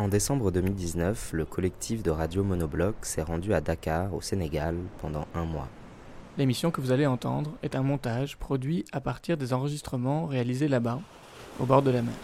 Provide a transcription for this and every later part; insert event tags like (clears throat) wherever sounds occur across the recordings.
En décembre 2019, le collectif de radio Monobloc s'est rendu à Dakar, au Sénégal, pendant un mois. L'émission que vous allez entendre est un montage produit à partir des enregistrements réalisés là-bas, au bord de la mer.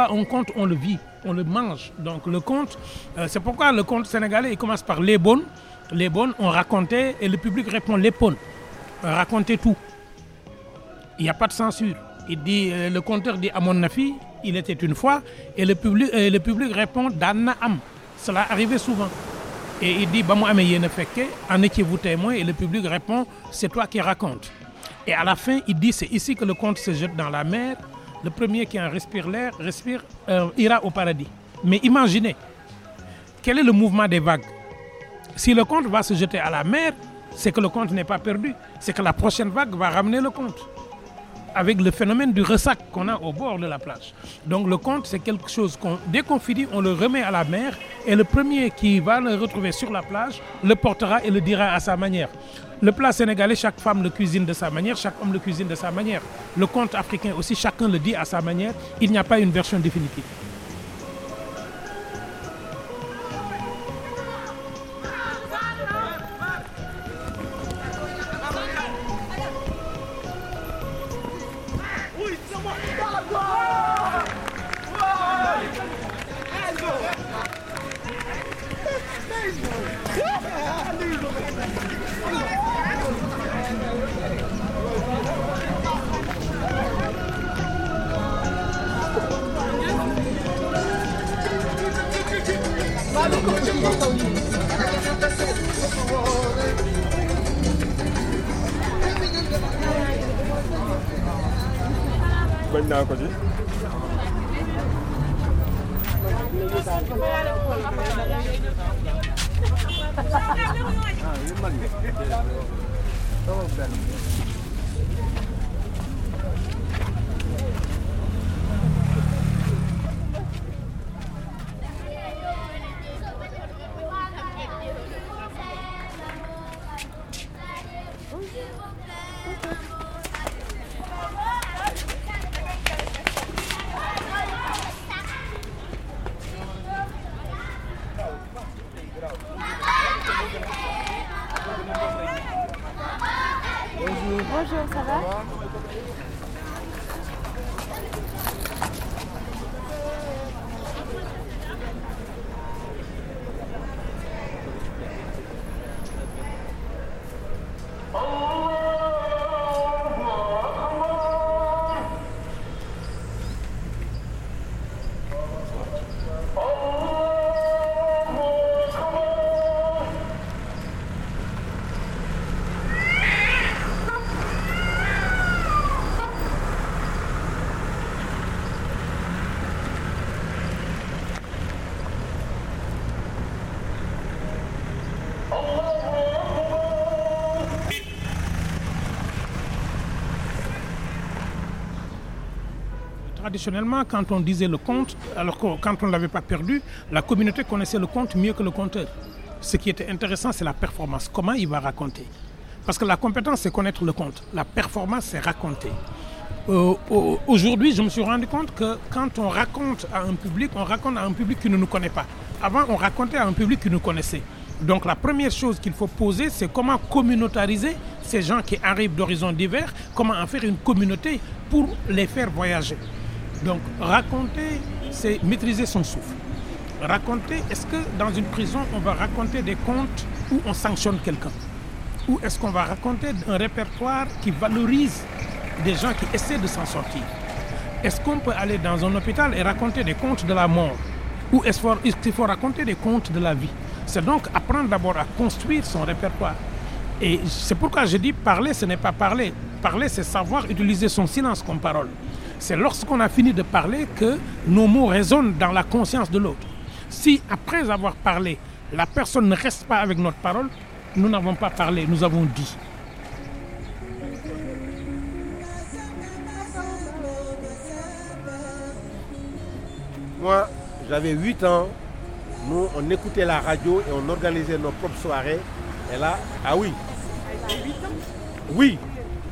Un conte, on le vit, on le mange. Donc le conte, euh, c'est pourquoi le conte sénégalais, il commence par les bonnes. Les bonnes, on racontait et le public répond les bonnes. Racontez tout. Il n'y a pas de censure. Il dit, euh, le conteur dit à mon Nafi, il était une fois, et le public, euh, le public répond Dana Am. Cela arrivait souvent. Et il dit, en étiez-vous témoin? Et le public répond, c'est toi qui racontes. Et à la fin, il dit, c'est ici que le conte se jette dans la mer. Le premier qui en respire l'air, respire, euh, ira au paradis. Mais imaginez, quel est le mouvement des vagues? Si le conte va se jeter à la mer, c'est que le conte n'est pas perdu. C'est que la prochaine vague va ramener le conte. Avec le phénomène du ressac qu'on a au bord de la plage. Donc le conte, c'est quelque chose qu'on, dès on le remet à la mer. Et le premier qui va le retrouver sur la plage le portera et le dira à sa manière. Le plat sénégalais, chaque femme le cuisine de sa manière, chaque homme le cuisine de sa manière. Le conte africain aussi, chacun le dit à sa manière. Il n'y a pas une version définitive. Ko ci Bonjour, ça va Traditionnellement, quand on disait le conte, alors que quand on ne l'avait pas perdu, la communauté connaissait le conte mieux que le conteur. ce qui était intéressant, c'est la performance. Comment il va raconter? Parce que la compétence, c'est connaître le conte. La performance, c'est raconter. Euh, Aujourd'hui, je me suis rendu compte que quand on raconte à un public, on raconte à un public qui ne nous connaît pas. Avant, on racontait à un public qui nous connaissait. Donc la première chose qu'il faut poser, c'est comment communautariser ces gens qui arrivent d'horizons divers, comment en faire une communauté pour les faire voyager. Donc raconter, c'est maîtriser son souffle. Raconter, est-ce que dans une prison, on va raconter des contes où on sanctionne quelqu'un? Ou est-ce qu'on va raconter un répertoire qui valorise des gens qui essaient de s'en sortir? Est-ce qu'on peut aller dans un hôpital et raconter des contes de la mort? Ou est-ce qu'il faut raconter des contes de la vie? C'est donc apprendre d'abord à construire son répertoire. Et c'est pourquoi je dis parler, ce n'est pas parler. Parler, c'est savoir utiliser son silence comme parole. C'est lorsqu'on a fini de parler que nos mots résonnent dans la conscience de l'autre. Si après avoir parlé, la personne ne reste pas avec notre parole, nous n'avons pas parlé, nous avons dit. Moi, j'avais 8 ans nous, on écoutait la radio et on organisait nos propres soirées. Et là, ah oui. Oui.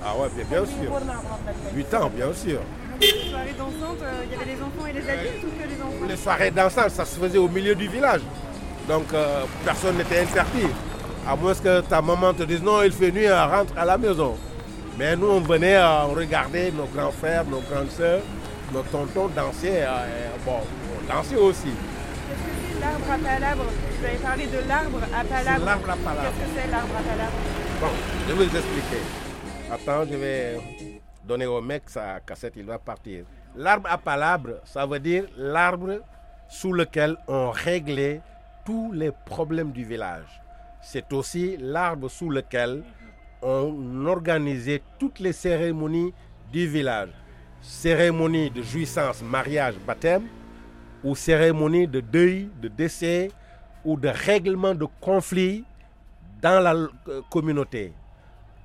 Ah ouais, bien, bien sûr. 8 ans, bien sûr. Les soirées dansantes, euh, il y avait les enfants et les adultes ou que les enfants? Les soirées dansantes, ça se faisait au milieu du village. Donc euh, personne n'était interdit. À moins que ta maman te dise non, il fait nuit, rentre à la maison. Mais nous, on venait, euh, on regardait nos grands frères, nos grandes sœurs, nos tontons danser. bon, on dansait aussi l'arbre à palabre? Vous avez parlé de l'arbre à palabre. L'arbre à palabre. Qu'est-ce que c'est l'arbre à palabre? Bon, je vais vous expliquer. Attends, je vais donner au mec sa cassette, il va partir. L'arbre à palabre, ça veut dire l'arbre sous lequel on réglait tous les problèmes du village. C'est aussi l'arbre sous lequel on organisait toutes les cérémonies du village. Cérémonie de jouissance, mariage, baptême, ou cérémonies de deuil, de décès ou de règlement de conflits dans la euh, communauté.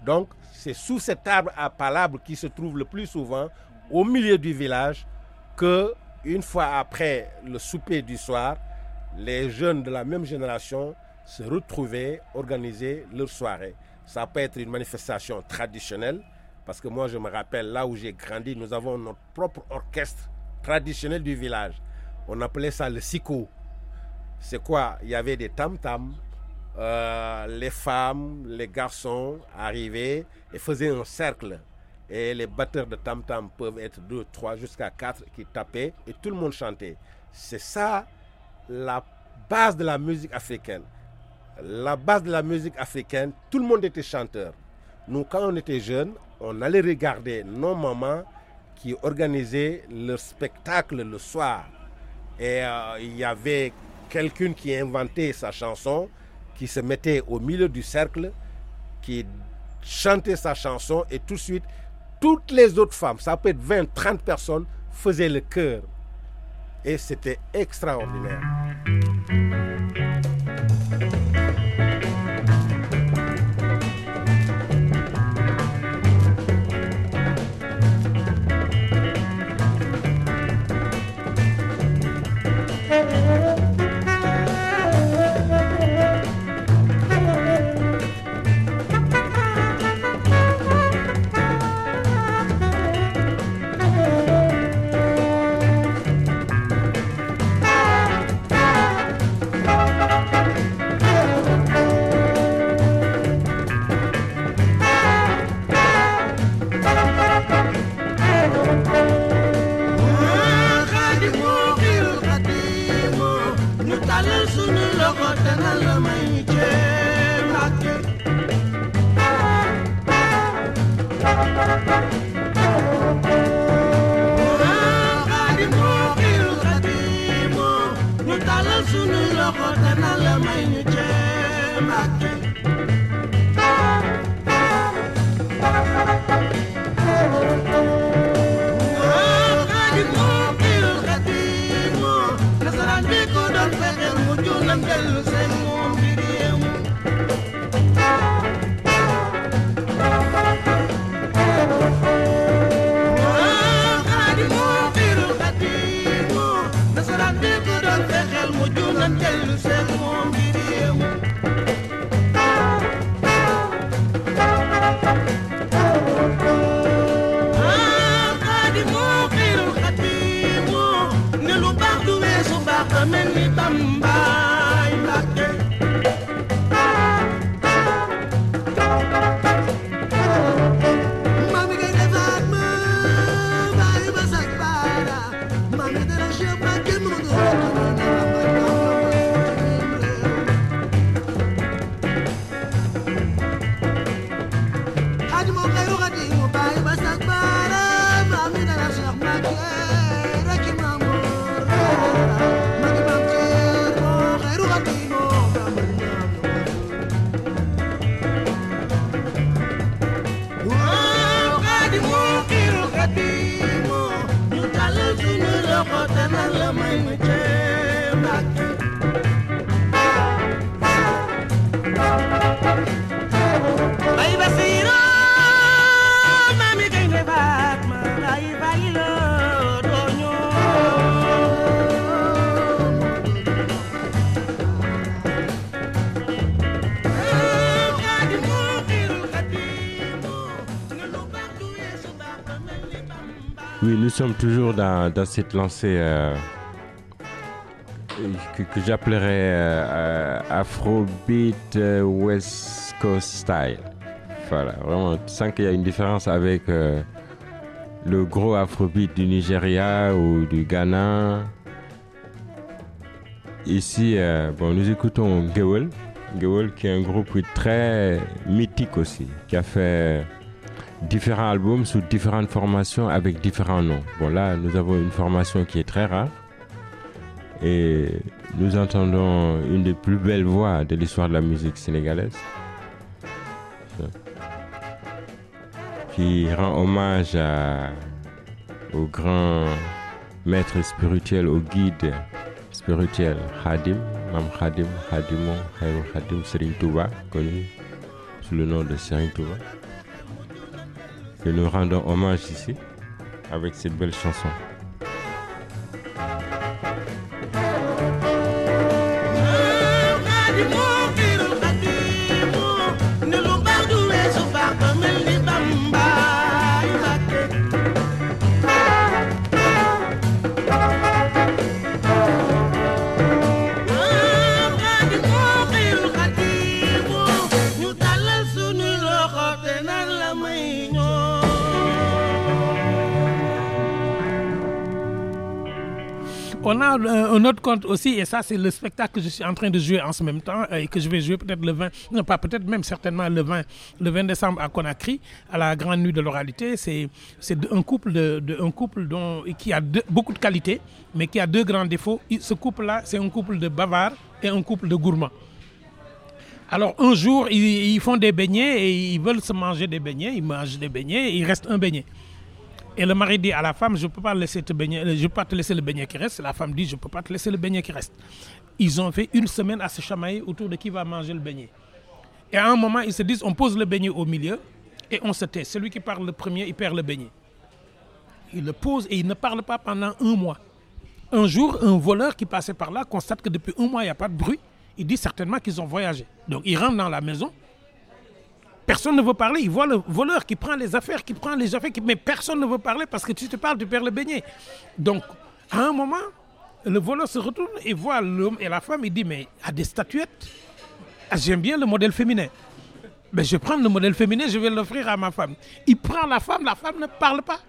Donc, c'est sous cet arbre à palabre qui se trouve le plus souvent au milieu du village que, une fois après le souper du soir, les jeunes de la même génération se retrouvaient, organiser leur soirée. Ça peut être une manifestation traditionnelle, parce que moi je me rappelle là où j'ai grandi, nous avons notre propre orchestre traditionnel du village. On appelait ça le siko. C'est quoi? Il y avait des tam-tams. Euh, les femmes, les garçons arrivaient et faisaient un cercle. Et les batteurs de tam-tam peuvent être deux, trois, jusqu'à quatre qui tapaient et tout le monde chantait. C'est ça la base de la musique africaine. La base de la musique africaine, tout le monde était chanteur. Nous, quand on était jeunes, on allait regarder nos mamans qui organisaient leur spectacle le soir. Et euh, il y avait quelqu'un qui inventait sa chanson, qui se mettait au milieu du cercle, qui chantait sa chanson et tout de suite, toutes les autres femmes, ça peut être 20, 30 personnes, faisaient le chœur. Et c'était extraordinaire. lọ́kọ̀ love you, ẹ̀yìn jẹ́ màkì. Oui, nous sommes toujours dans, cette lancée euh, que, j'appellerais euh, Afrobeat euh, West Coast Style. Voilà, vraiment, tu sens qu'il y a une différence avec le gros Afrobeat du Nigeria ou du Ghana. Ici, bon, nous écoutons Gewel. Gewel qui est un groupe très mythique aussi, qui a fait différents albums sous différentes formations avec différents noms. Bon là, nous avons une formation qui est très rare. Et nous entendons une des plus belles voix de l'histoire de la musique sénégalaise. Qui rend hommage au grand maître spirituel, au guide spirituel Khadim, Mam Khadim, Khadimon, Khadim Khadim Serigne Touba, connu sous le nom de Serigne Touba que nous rendons hommage ici avec cette belle chanson. On a euh, un autre compte aussi, et ça, c'est le spectacle que je suis en train de jouer en ce même temps, euh, et que je vais jouer peut-être le 20, non pas peut-être même certainement le 20, le 20 décembre à Conakry, à la grande nuit de l'oralité. C'est un couple, de, un couple dont, qui a beaucoup de qualités, mais qui a deux grands défauts. Ce couple-là, c'est un couple de bavards et un couple de gourmands. Alors un jour, ils, ils font des beignets et ils veulent se manger des beignets. Ils mangent des beignets et il reste un beignet. Et le mari dit à la femme, je ne peux pas laisser te beignet, euh, peux pas te laisser le beignet qui reste. La femme dit, je ne peux pas te laisser le beignet qui reste. Ils ont fait une semaine à se chamailler autour de qui va manger le beignet. Et à un moment, ils se disent, on pose le beignet au milieu et on se tait. Celui qui parle le premier, il perd le beignet. Il le pose et il ne parle pas pendant un mois. Un jour, un voleur qui passait par là constate que depuis un mois, il n'y a pas de bruit. Il dit certainement qu'ils ont voyagé. Donc il rentre dans la maison. Personne ne veut parler. Il voit le voleur qui prend les affaires, qui prend les affaires, mais personne ne veut parler parce que tu te parles, tu perds le beignet. Donc, à un moment, le voleur se retourne et voit l'homme et la femme. Il dit, mais à des statuettes, ah, j'aime bien le modèle féminin. Ben, je vais prendre le modèle féminin, je vais l'offrir à ma femme. Il prend la femme, la femme ne parle pas.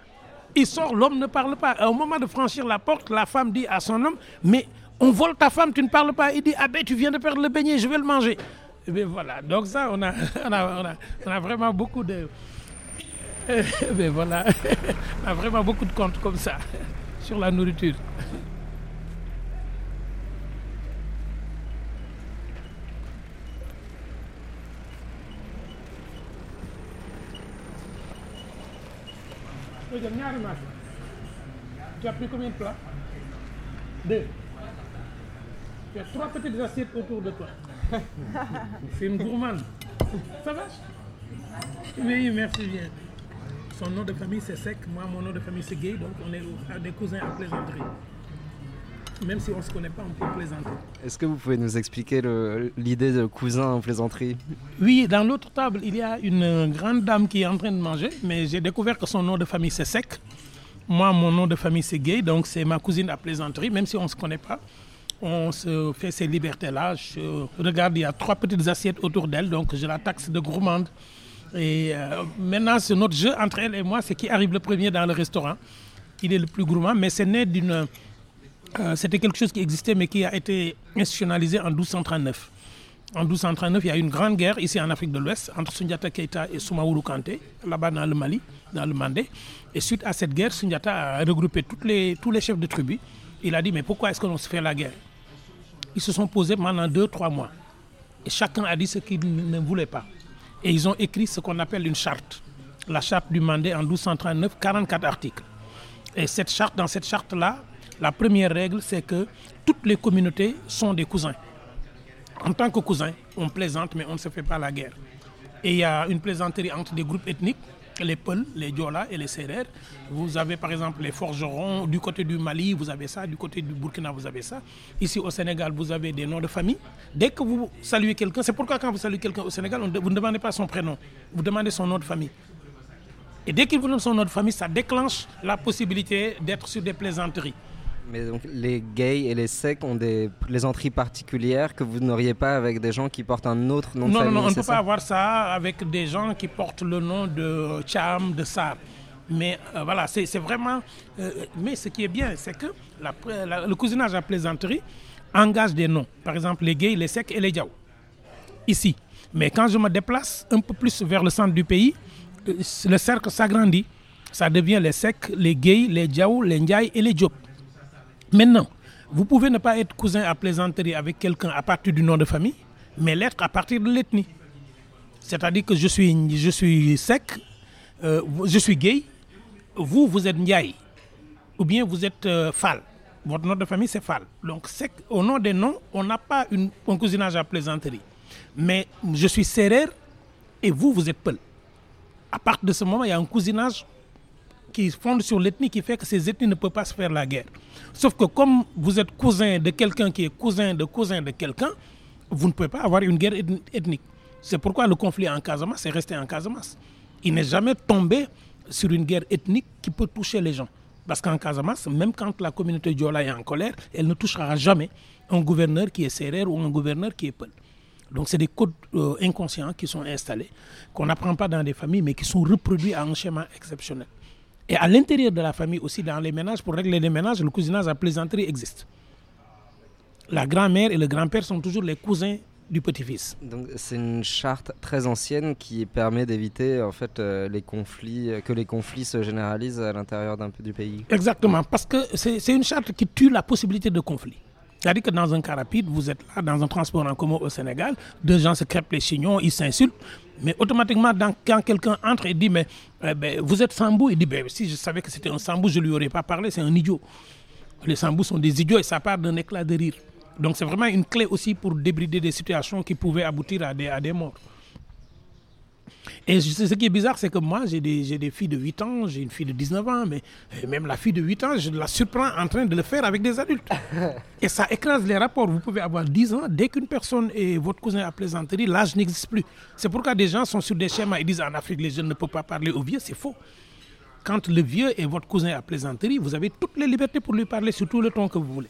Il sort, l'homme ne parle pas. Au moment de franchir la porte, la femme dit à son homme, mais on vole ta femme, tu ne parles pas. Il dit, ah ben tu viens de perdre le beignet, je vais le manger. Et bien voilà, donc ça, (laughs) on a, on a, on a, vraiment beaucoup de... (laughs) Eh ben voilà, (laughs) on a vraiment beaucoup de comptes comme ça sur la nourriture. Tu as pris combien de plats? Deux. Tu as trois petites assiettes autour de toi. (laughs) C'est une gourmande. Ça va? Oui, merci bien. Son nom de famille c'est Sec, moi mon nom de famille c'est Gay, donc on est des cousins en plaisanterie. Même si on ne se connaît pas, on peut plaisanter. Est-ce que vous pouvez nous expliquer l'idée de cousin en plaisanterie? Oui, dans l'autre table, il y a une grande dame qui est en train de manger, mais j'ai découvert que son nom de famille c'est Sec. Moi, mon nom de famille c'est Gay, donc c'est ma cousine à plaisanterie, même si on ne se connaît pas. On se fait ces libertés-là. Je regarde, il y a trois petites assiettes autour d'elle, donc je la taxe de gourmande. Et euh, maintenant, c'est notre jeu entre elle et moi, c'est qui arrive le premier dans le restaurant. Il est le plus gourmand, mais c'est né d'une. euh, C'était quelque chose qui existait, mais qui a été institutionnalisé en 1239. En 1239, il y a eu une grande guerre ici en Afrique de l'Ouest entre Sundiata Keita et Soumaoulou Kanté, là-bas dans le Mali, dans le Mandé. Et suite à cette guerre, Sundiata a regroupé tous les chefs de tribu. Il a dit, mais pourquoi est-ce qu'on se fait la guerre? Ils se sont posés pendant deux, trois mois. Et chacun a dit ce qu'il ne voulait pas. Et ils ont écrit ce qu'on appelle une charte. La charte du Mandé en 1239, 44 articles. Et cette charte, dans cette charte-là, la première règle, c'est que toutes les communautés sont des cousins. En tant que cousins, on plaisante, mais on ne se fait pas la guerre. Et il y a une plaisanterie entre des groupes ethniques, les Peuls, les Diola et les Sérères. Vous avez par exemple les forgerons, du côté du Mali, vous avez ça, du côté du Burkina, vous avez ça. Ici au Sénégal, vous avez des noms de famille. Dès que vous saluez quelqu'un, c'est pourquoi quand vous saluez quelqu'un au Sénégal, vous ne demandez pas son prénom, vous demandez son nom de famille. Et dès qu'ils vous sont notre famille, ça déclenche la possibilité d'être sur des plaisanteries. Mais donc les gays et les secs ont des plaisanteries particulières que vous n'auriez pas avec des gens qui portent un autre nom de Non, non, famille. non, on ne peut ça pas avoir ça avec des gens qui portent le nom de Cham, de Sar. Mais euh, voilà, c'est vraiment. euh, mais ce qui est bien, c'est que la- la- le cousinage à plaisanterie engage des noms. Par exemple, les gays, les secs et les diaws. Ici. Mais quand je me déplace un peu plus vers le centre du pays, euh, le cercle s'agrandit. Ça devient les secs, les gays, les diaws, les ndiaye et les diop. Maintenant, vous pouvez ne pas être cousin à plaisanterie avec quelqu'un à partir du nom de famille, mais l'être à partir de l'ethnie. C'est-à-dire que je suis, je suis sec, euh, je suis gay, vous, vous êtes Ndiaye, ou bien vous êtes euh, Fall. Votre nom de famille, c'est Fall. Donc, sec, au nom des noms, on n'a pas un cousinage à plaisanterie. Mais je suis Serrer et vous, vous êtes Peul. À partir de ce moment, il y a un cousinage qui fonde sur l'ethnie qui fait que ces ethnies ne peuvent pas se faire la guerre. Sauf que comme vous êtes cousin de quelqu'un qui est cousin de cousin de quelqu'un, vous ne pouvez pas avoir une guerre ethn- ethnique. C'est pourquoi le conflit en Casamance est resté en Casamance. Il n'est jamais tombé sur une guerre ethnique qui peut toucher les gens. Parce qu'en Casamance, même quand la communauté Diola est en colère, elle ne touchera jamais un gouverneur qui est serré ou un gouverneur qui est Peul. Donc c'est des codes euh, inconscients qui sont installés, qu'on n'apprend pas dans des familles, mais qui sont reproduits à un schéma exceptionnel. Et à l'intérieur de la famille aussi, dans les ménages, pour régler les ménages, le cousinage à plaisanterie existe. La grand-mère et le grand-père sont toujours les cousins du petit-fils. Donc c'est une charte très ancienne qui permet d'éviter en fait euh, les conflits, euh, que les conflits se généralisent à l'intérieur d'un peu du pays. Exactement, parce que c'est c'est une charte qui tue la possibilité de conflit. C'est-à-dire que dans un cas rapide, vous êtes là dans un transport en commun au Sénégal, deux gens se crêpent les chignons, ils s'insultent, mais automatiquement, quand quelqu'un entre et dit mais, eh ben, Vous êtes Sambou Il dit ben, Si je savais que c'était un Sambou, je ne lui aurais pas parlé, c'est un idiot. Les Sambous sont des idiots et ça part d'un éclat de rire. Donc c'est vraiment une clé aussi pour débrider des situations qui pouvaient aboutir à des, à des morts. Et ce qui est bizarre, c'est que moi, j'ai des, filles de 8 ans, j'ai une fille de 19 ans, mais euh, même la fille de 8 ans, je la surprends en train de le faire avec des adultes. (laughs) Et ça écrase les rapports. Vous pouvez avoir 10 ans, dès qu'une personne est votre cousin à plaisanterie, l'âge n'existe plus. C'est pourquoi des gens sont sur des schémas, ils disent en Afrique, les jeunes ne peuvent pas parler aux vieux, c'est faux. Quand le vieux est votre cousin à plaisanterie, vous avez toutes les libertés pour lui parler sur tout le temps que vous voulez.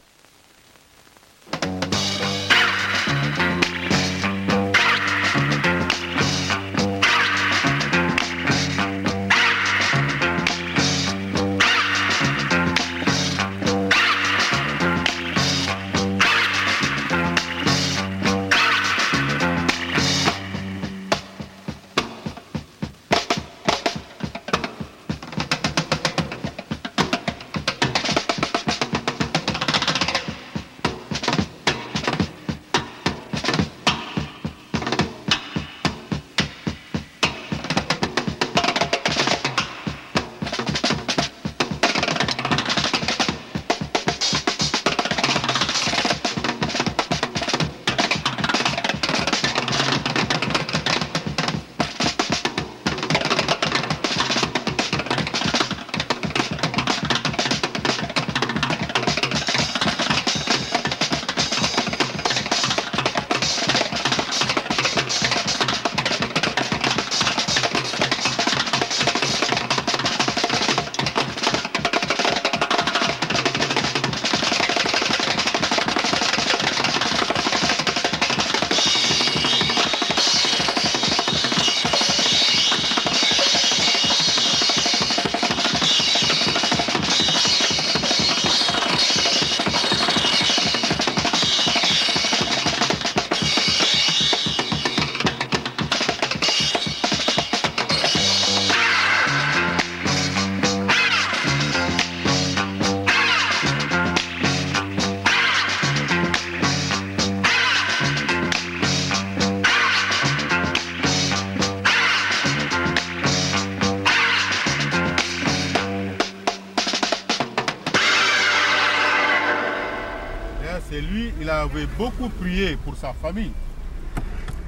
Beaucoup prié pour sa famille.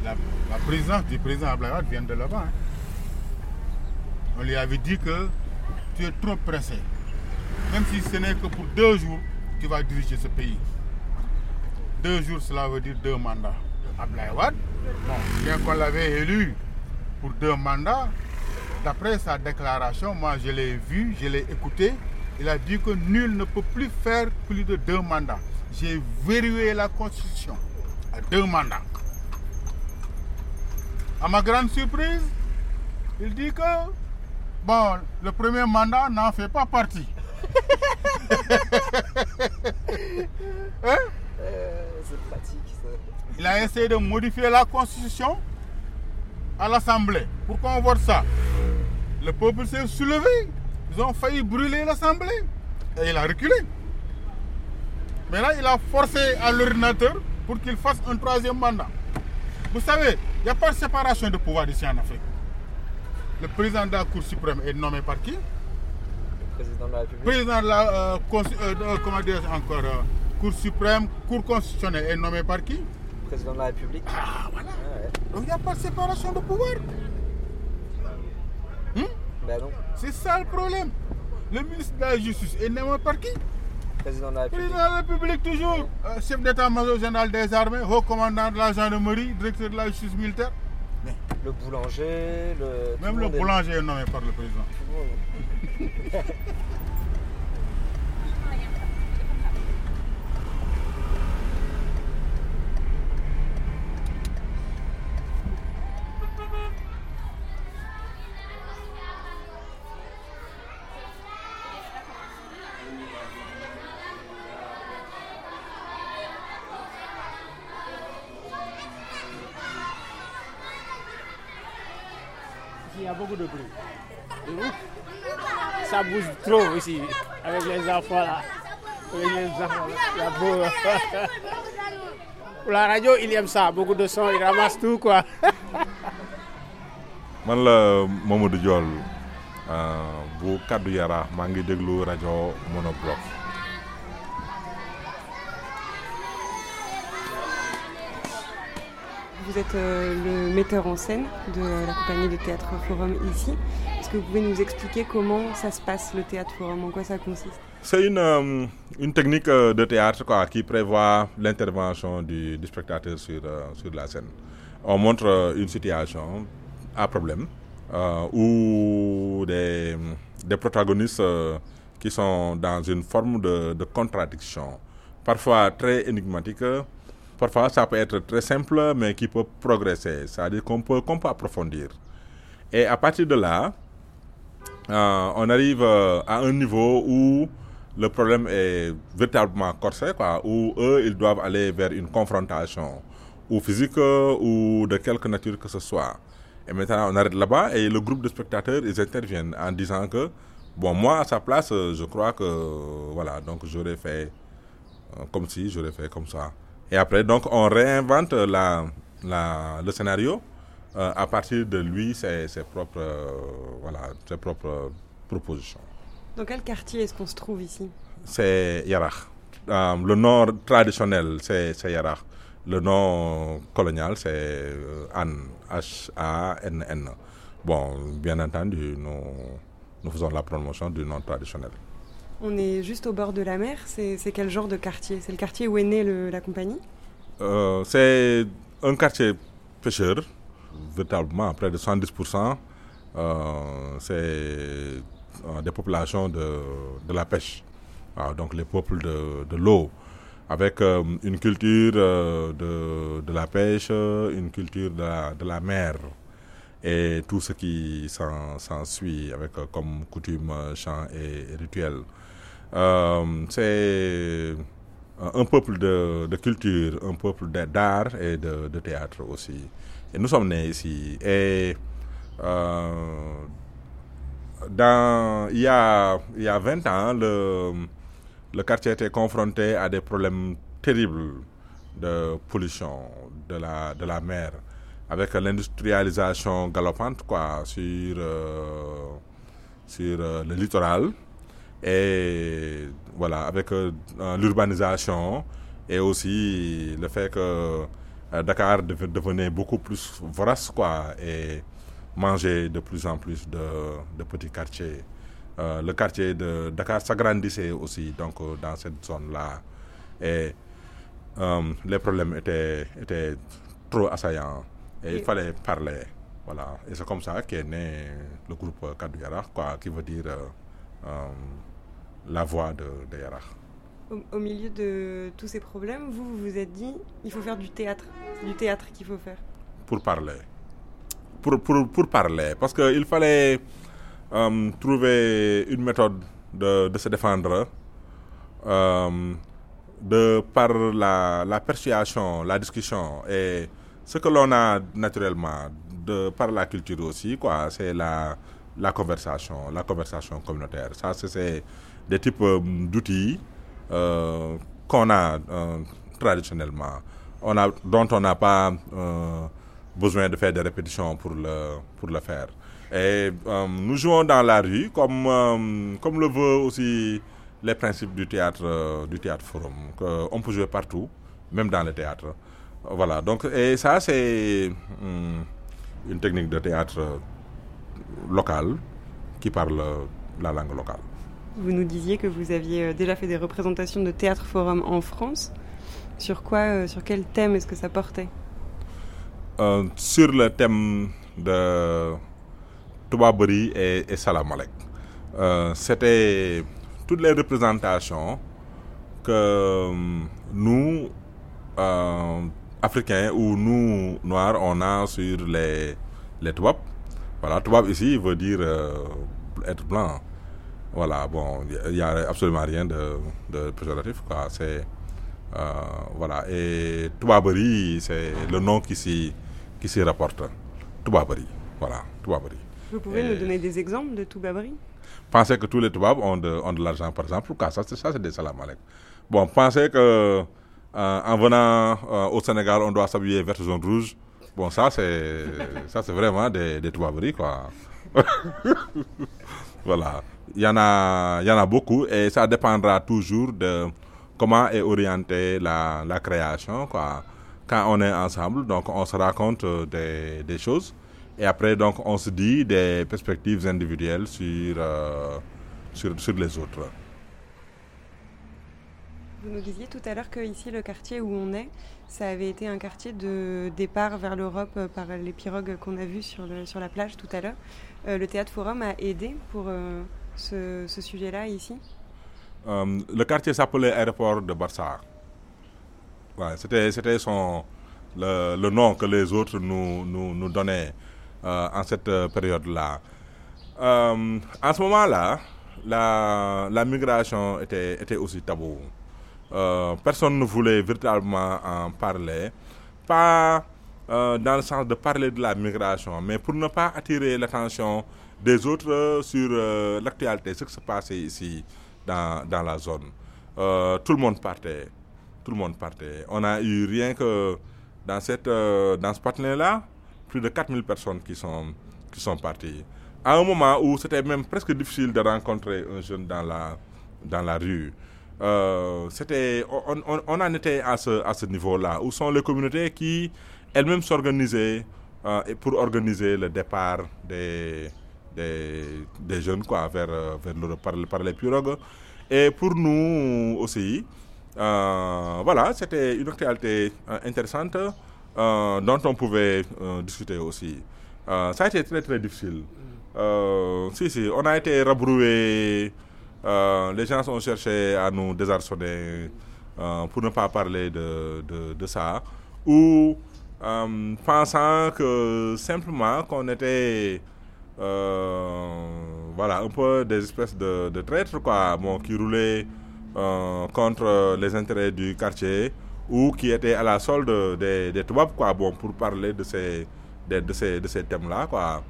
La, présence du président Ablaïwad vient de là-bas. hein. On lui avait dit que tu es trop pressé. Même si ce n'est que pour deux jours, tu vas diriger ce pays. Deux jours, cela veut dire deux mandats. Ablaïwad, bien qu'on l'avait élu pour deux mandats, D'après sa déclaration, moi je l'ai vu, je l'ai écouté. Il a dit que nul ne peut plus faire plus de deux mandats. J'ai verrouillé la constitution à deux mandats. À ma grande surprise, il dit que bon, le premier mandat n'en fait pas partie. (laughs) Hein? c'est pratique ça. Il a essayé de modifier la constitution à l'Assemblée. Pourquoi on vote ça? Le peuple s'est soulevé. Ils ont failli brûler l'Assemblée. Et il a reculé. Maintenant, il a forcé à l'ordinateur pour qu'il fasse un troisième mandat. Vous savez, il n'y a pas de séparation de pouvoir ici en Afrique. Le président de la Cour suprême est nommé par qui? Président de la République. président de la euh, euh, euh, comment dire encore, euh, Cour suprême, Cour constitutionnelle est nommé par qui? Président de la République. Ah voilà. Ah ouais. Donc il n'y a pas de séparation de pouvoir. Hmm? Ben. C'est ça le problème. Le ministre de la Justice est nommé par qui? Président de la République. Président de la République toujours. Euh, chef d'état-major général des armées, haut commandant de la gendarmerie, directeur de la justice militaire. Le boulanger, le. Même le boulanger est nommé par le président. (laughs) Trop ici, avec les enfants là. Avec les enfants là. Pour la radio, il aime ça, beaucoup de sons, il ramasse tout quoi. (laughs) man la Mamadou Diol euh, bu kaddu yara maa ngi déglu rajo monobloc Vous êtes euh, le metteur en scène de la compagnie de théâtre Forum ici. Est-ce que vous pouvez nous expliquer comment ça se passe le théâtre Forum, en quoi ça consiste? C'est une, euh, une technique euh, de théâtre qui prévoit l'intervention du, spectateur sur, euh, sur la scène. On montre une situation à problème euh, où des, des protagonistes qui sont dans une forme de, de contradiction, parfois très énigmatique, parfois ça peut être très simple mais qui peut progresser, c'est-à-dire qu'on peut, qu'on peut approfondir. Et à partir de là, euh, on arrive euh, à un niveau où le problème est véritablement corsé, où eux, ils doivent aller vers une confrontation, ou physique, ou de quelque nature que ce soit. Et maintenant, on arrête là-bas et le groupe de spectateurs, ils interviennent en disant que, bon, moi, à sa place, je crois que, voilà, donc j'aurais fait euh, comme si, j'aurais fait comme ça. Et après, donc, on réinvente la, le scénario euh, à partir de lui, ses, ses propres, euh, voilà, ses propres propositions. Dans quel quartier est-ce qu'on se trouve ici? C'est Yarach. Euh, le nom traditionnel, c'est Yarach. Le nom colonial, c'est Anne, H-A-N-N. Bon, bien entendu, nous, nous faisons la promotion du nom traditionnel. On est juste au bord de la mer. C'est c'est quel genre de quartier? C'est le quartier où est née le- la compagnie? Euh, c'est un quartier pêcheur, véritablement, près de 70%. euh, c'est euh, des populations de, de la pêche, Ah, donc les peuples de, de l'eau, avec euh, une culture de, de la pêche, une culture de la, de la mer et tout ce qui s'en suit avec comme coutume, chant et, et rituel. C'est un peuple de, culture, un peuple d'art et de théâtre aussi. Et nous sommes nés ici. Et euh, dans, il, y a, il y a 20 ans, le, le quartier était confronté à des problèmes terribles de pollution de la, de la mer, avec l'industrialisation galopante quoi, sur, euh, sur euh, le littoral. Et voilà, avec l'urbanisation et aussi le fait que Dakar dev- devenait beaucoup plus vorace quoi, et mangeait de plus en plus de, de petits quartiers. Euh, le quartier de Dakar s'agrandissait aussi donc, euh, dans cette zone-là. Et euh, les problèmes étaient, étaient trop assaillants et il fallait parler. Voilà, et c'est comme ça qu'est né le groupe Kaddu Yarach, quoi, qui veut dire euh, euh, la voix de, de Yarach. Au, milieu de tous ces problèmes, vous vous êtes dit, il faut faire du théâtre. Du théâtre qu'il faut faire. Pour parler. Pour, pour, pour parler. Parce qu'il fallait euh, trouver une méthode de, se défendre euh, de par la, persuasion, la discussion et ce que l'on a naturellement de par la culture aussi, quoi, c'est la, la conversation, la conversation communautaire. Ça, c'est- c'est des types euh, d'outils euh, qu'on a euh, traditionnellement, on dont on n'a pas euh, besoin de faire des répétitions pour le, faire. Et nous jouons dans la rue, comme, le veut aussi les principes du théâtre, du théâtre forum. on peut jouer partout, même dans le théâtre. Voilà, donc, et ça, c'est hum, une technique de théâtre euh, local qui parle la langue locale. Vous nous disiez que vous aviez euh, déjà fait des représentations de théâtre forum en France. Sur quoi, euh, sur quel thème est-ce que ça portait? Euh, sur le thème de Toubaberi et, Salamalek. C'était toutes les représentations que nous, Africains ou nous, Noirs, on a sur les, les Toubab. Voilà, Toubab ici veut dire être blanc. Voilà, bon, il n'y a absolument rien de, de péjoratif, quoi. C'est, euh, voilà, et Toubaberi, c'est le nom qui s'y, qui s'y rapporte. Toubaberi, voilà, Toubaberi. Vous pouvez Et nous donner des exemples de tout babri Pensez que tous les Toubabs ont de, ont de l'argent, par exemple, quoi, ça, c'est, ça, c'est des salam alek. Bon, pensez que euh, en venant euh, au Sénégal, on doit s'habiller vert, jaune, rouge. Bon, ça, c'est, ça, c'est vraiment des, des quoi. (laughs) voilà. Il y, en a, a beaucoup et ça dépendra toujours de comment est orientée la, la création, quoi. Quand on est ensemble, donc on se raconte euh, des, des choses et après, donc, on se dit des perspectives individuelles sur, euh, sur, sur les autres. Vous nous disiez tout à l'heure que ici, le quartier où on est, ça avait été un quartier de départ vers l'Europe euh, par les pirogues qu'on a vues sur, le, sur la plage tout à l'heure. Le Théâtre Forum a aidé pour ce, sujet-là ici? Euh, le quartier s'appelait Aéroport de Barça. C'était, son, le, nom que les autres nous, nous, donnaient euh, en cette euh, période-là. En ce moment-là, la, la migration était, était aussi tabou. Personne ne voulait véritablement en parler. Pas dans le sens de parler de la migration, mais pour ne pas attirer l'attention des autres euh, sur euh, l'actualité, ce qui se passait ici dans, dans la zone. Euh, tout le monde partait. Tout le monde partait. On a eu rien que dans, cette, dans ce patelin-là, plus de 4000 personnes qui sont, qui sont parties. À un moment où c'était même presque difficile de rencontrer un jeune dans la, dans la rue. C'était, on, on, on en était à ce, à ce niveau-là, où sont les communautés qui elles-mêmes s'organisaient pour organiser le départ des, des, des jeunes quoi, vers, euh, vers l'Europe par, par les pirogues. Et pour nous aussi, euh, voilà, c'était une actualité euh, intéressante euh, dont on pouvait euh, discuter aussi. Ça a été très très difficile. Euh, si, si, on a été rabroués. Euh, les gens ont cherché à nous désarçonner pour ne pas parler de, de, de ça. Ou pensant que simplement qu'on était voilà, un peu des espèces de, traîtres quoi, bon, qui roulaient euh, contre les intérêts du quartier ou qui étaient à la solde des, des quoi, bon, pour parler de ces, de, ces, de ces thèmes-là. Quoi.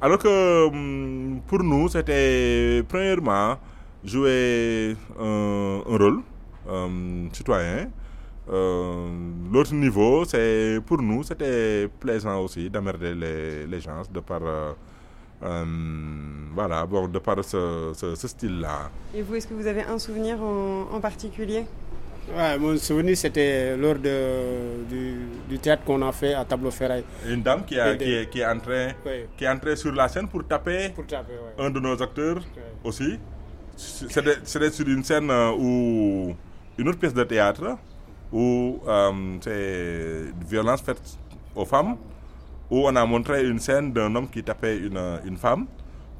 Alors que hum, pour nous, c'était premièrement jouer un, rôle euh, citoyen. Euh, L'autre niveau, c'est pour nous, c'était plaisant aussi d'emmerder les, gens de par, euh, euh, voilà, bon, de par ce, ce, ce style-là. Et vous, est-ce que vous avez un souvenir en, en particulier? Ouais, mon souvenir, c'était lors de, du, du théâtre qu'on a fait à Tableau Ferraille. Une dame qui, a, Et des- qui, est, qui, est entrée, Oui. qui est entrée sur la scène pour taper, Pour taper, ouais. un de nos acteurs aussi. C'était c'était sur une scène euh, où une autre pièce de théâtre où euh, c'est violence faite aux femmes où on a montré une scène d'un homme qui tapait une, une femme.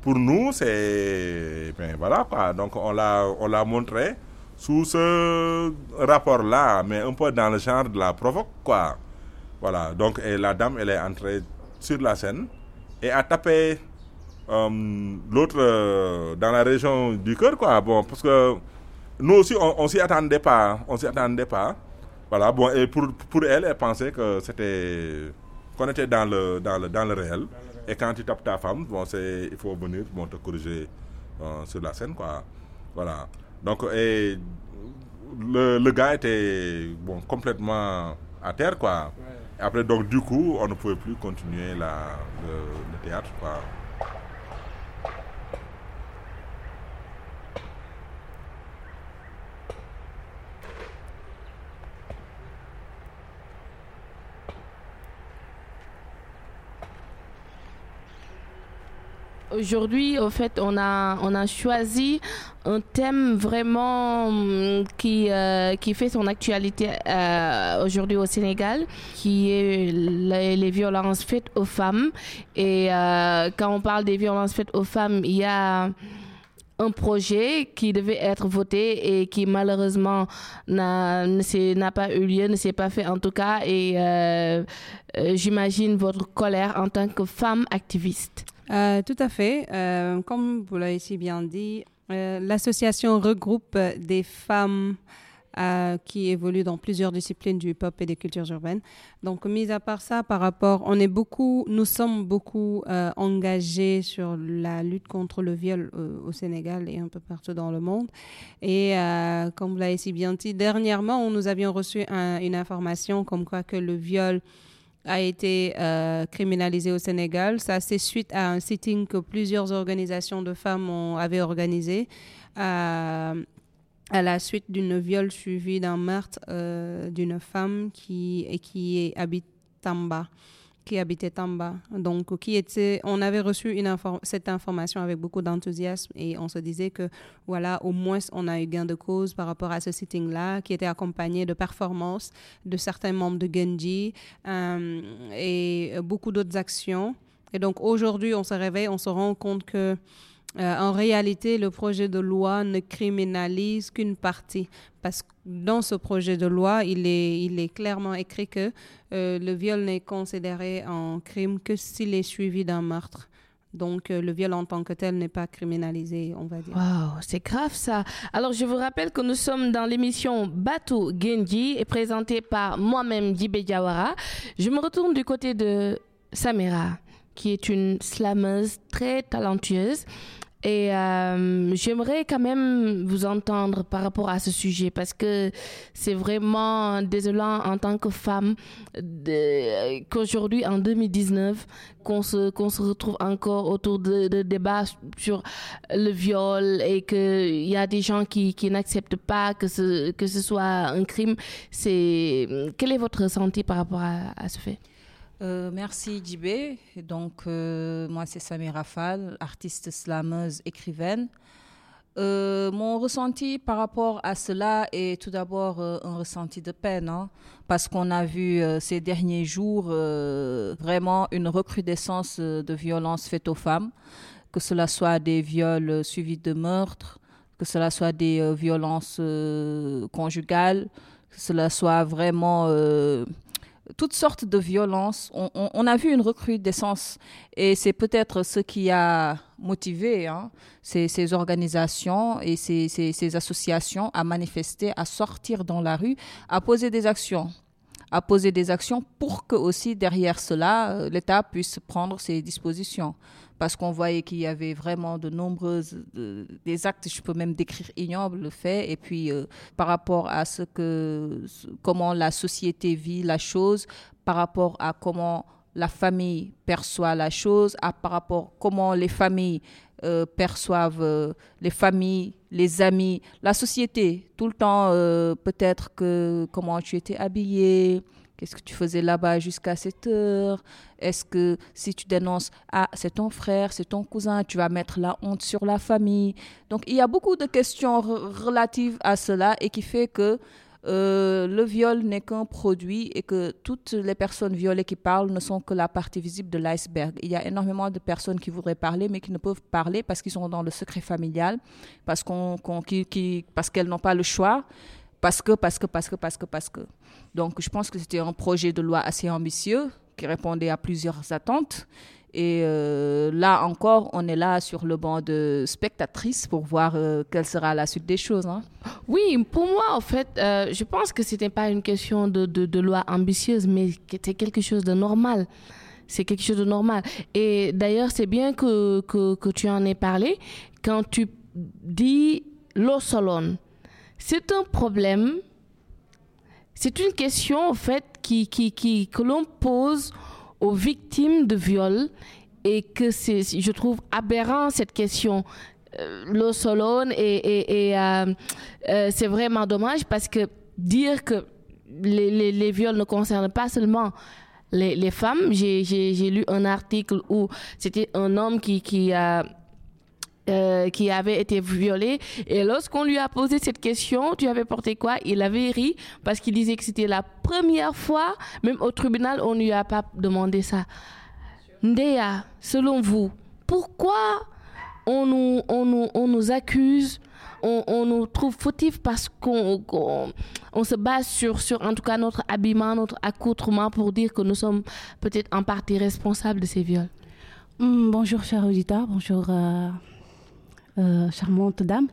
Pour nous, c'est. Ben voilà quoi. Donc on l'a, on l'a montré sous ce rapport-là, mais un peu dans le genre de la provoque quoi. Voilà. Donc la dame, elle est entrée sur la scène et a tapé euh, l'autre euh, dans la région du cœur quoi. Bon, parce que nous aussi, on, on s'y attendait pas. On s'y attendait pas. Voilà. Bon, et pour, pour elle, elle pensait que c'était qu'on était dans le, dans le, dans le réel. Et quand tu tapes ta femme, bon, il faut venir bon, te corriger euh, sur la scène, quoi. Voilà. Donc, et le, le gars était bon, complètement à terre, quoi. Après, donc, du coup, on ne pouvait plus continuer la, le, le théâtre, quoi. Aujourd'hui, au fait, on a, on a choisi un thème vraiment hum, qui, euh, qui fait son actualité euh, aujourd'hui au Sénégal, qui est les, violences faites aux femmes. Et euh, quand on parle des violences faites aux femmes, il y a un projet qui devait être voté et qui malheureusement n'a pas eu lieu, ne s'est pas fait en tout cas. Et j'imagine votre colère en tant que femme activiste. Euh, tout à fait. Euh, comme vous l'avez si bien dit, euh, l'association regroupe des femmes qui évoluent dans plusieurs disciplines du hip-hop et des cultures urbaines. Donc, mis à part ça, par rapport, on est beaucoup, nous sommes beaucoup engagés sur la lutte contre le viol au Sénégal et un peu partout dans le monde. Et comme vous l'avez si bien dit, dernièrement, nous avions reçu un- une information comme quoi que le viol a été euh, criminalisé au Sénégal. Ça, c'est suite à un sitting que plusieurs organisations de femmes avaient organisé euh, à la suite d'une viol suivi d'un meurtre euh, d'une femme qui, et qui habite Tamba qui habitait Tamba. Donc, qui était, on avait reçu cette information avec beaucoup d'enthousiasme et on se disait que, voilà, au moins, on a eu gain de cause par rapport à ce sitting-là, qui était accompagné de performances de certains membres de Genji euh, et beaucoup d'autres actions. Et donc, aujourd'hui, on se réveille, on se rend compte que euh, en réalité, le projet de loi ne criminalise qu'une partie. Parce que dans ce projet de loi, il est, clairement écrit que euh, le viol n'est considéré en crime que s'il est suivi d'un meurtre. Donc, euh, le viol en tant que tel n'est pas criminalisé, on va dire. Waouh, c'est grave ça. Alors, je vous rappelle que nous sommes dans l'émission Batou Genji présentée par moi-même Djibé Diawara. Je me retourne du côté de Samira, qui est une slameuse très talentueuse. Et euh, j'aimerais quand même vous entendre par rapport à ce sujet parce que c'est vraiment désolant en tant que femme qu'aujourd'hui, en 2019, qu'on se, qu'on se retrouve encore autour de, de débats sur le viol et qu'il y a des gens qui, qui n'acceptent pas que ce, que ce soit un crime. C'est, quel est votre ressenti par rapport à, à ce fait? Euh, merci Djibé. Donc, euh, moi, c'est Samira Fall, artiste slameuse, écrivaine. Euh, mon ressenti par rapport à cela est tout d'abord un ressenti de peine, hein, parce qu'on a vu ces derniers jours vraiment une recrudescence de violences faites aux femmes, que cela soit des viols suivis de meurtres, que cela soit des violences conjugales, que cela soit vraiment toutes sortes de violences. On, a vu une recrudescence et c'est peut-être ce qui a motivé hein, ces, organisations et ces, ces- ces associations à manifester, à sortir dans la rue, à poser des actions à poser des actions pour que aussi derrière cela, euh, l'État puisse prendre ses dispositions. Parce qu'on voyait qu'il y avait vraiment de nombreuses, de- des actes, je peux même décrire ignobles faits, et puis euh, par rapport à ce que, comment la société vit la chose, par rapport à comment la famille perçoit la chose, à par rapport comment les familles euh, perçoivent euh, les familles, les amis, la société. Tout le temps, peut-être que comment tu étais habillé, qu'est-ce que tu faisais là-bas jusqu'à cette heure? Est-ce que si tu dénonces, ah, c'est ton frère, c'est ton cousin, tu vas mettre la honte sur la famille? Donc, il y a beaucoup de questions re- relatives à cela et qui fait que euh, le viol n'est qu'un produit et que toutes les personnes violées qui parlent ne sont que la partie visible de l'iceberg. Il y a énormément de personnes qui voudraient parler mais qui ne peuvent parler parce qu'ils sont dans le secret familial, parce parce qu'elles n'ont pas le choix, parce que, parce que, parce que, parce que, parce que. Donc, je pense que c'était un projet de loi assez ambitieux qui répondait à plusieurs attentes. Et euh, là encore, on est là sur le banc de spectatrices pour voir euh, quelle sera la suite des choses. hein. Oui, pour moi, en fait, euh, je pense que c'était pas une question de, loi ambitieuse, mais c'était quelque chose de normal. C'est quelque chose de normal. Et d'ailleurs, c'est bien que, que, tu en aies parlé. Quand tu dis l'eau salon, c'est un problème. C'est une question, en fait, qui, qui, qui, que l'on pose aux victimes de viol et que c'est, je trouve aberrant cette question. Euh, l'eau solone et, et, euh, euh, c'est vraiment dommage parce que dire que les, les, viols ne concernent pas seulement les, femmes, j'ai lu un article où c'était un homme qui, qui a euh, qui avait été violé. Et lorsqu'on lui a posé cette question, tu avais porté quoi? Il avait ri parce qu'il disait que c'était la première fois, même au tribunal, on ne lui a pas demandé ça. Ndea, selon vous, pourquoi on nous, on nous, on nous accuse? On, on nous trouve fautifs parce qu'on qu'on- on se base sur, sur, en tout cas, notre habillement, notre accoutrement pour dire que nous sommes peut-être en partie responsables de ces viols? Hmm, bonjour, chers auditeurs. Bonjour, euh, euh, charmante dame.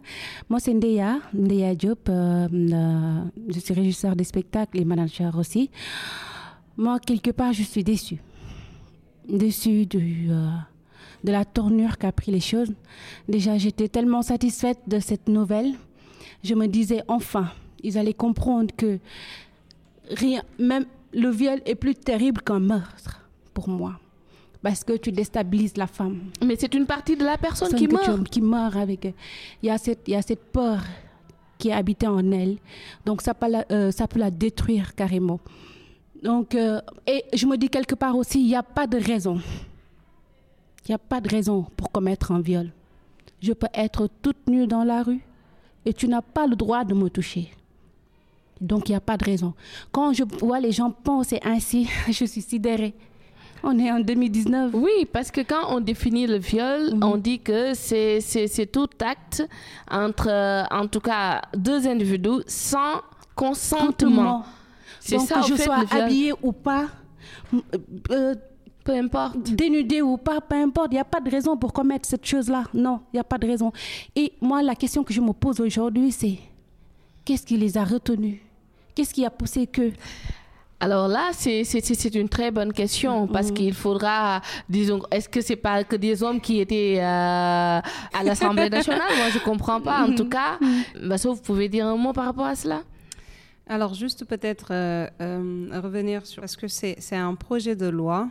Moi, c'est Ndeya, Ndeya Diop. euh, euh, je suis régisseur des spectacles et manager aussi. Moi, quelque part, je suis déçue. Déçue de la tournure qu'a pris les choses. Déjà, j'étais tellement satisfaite de cette nouvelle. Je me disais, enfin, ils allaient comprendre que rien, même le viol est plus terrible qu'un meurtre pour moi. Parce que tu déstabilises la femme. Mais c'est une partie de la personne Personne qui tu- meurt. qui meurt avec. euh, Il y, a cette, il y a cette peur qui est habitée en elle. Donc ça peut la, euh, ça peut la détruire carrément. Donc, euh, et je me dis quelque part aussi, il n'y a pas de raison. Il n'y a pas de raison pour commettre un viol. Je peux être toute nue dans la rue et tu n'as pas le droit de me toucher. Donc, il n'y a pas de raison. Quand je vois les gens penser ainsi, (laughs) je suis sidérée. On est en 2019. Oui, parce que quand on définit le viol, on dit que c'est tout acte entre, euh, en tout cas, deux individus sans consentement. C'est ça, que je fait, sois le viol. habillée ou pas, euh, peu importe. Dénudée ou pas, peu importe. Il n'y a pas de raison pour commettre cette chose-là. Non, il n'y a pas de raison. Et moi, la question que je me pose aujourd'hui, c'est qu'est-ce qui les a retenus? Qu'est-ce qui a poussé que Alors là, c'est une très bonne question parce qu'il faudra, disons, est-ce que c'est pas que des hommes qui étaient euh, à l'Assemblée nationale? Moi, je comprends pas. En tout cas, bah, ça, vous pouvez dire un mot par rapport à cela? Alors, juste peut-être euh, euh, revenir sur. Parce que c'est un projet de loi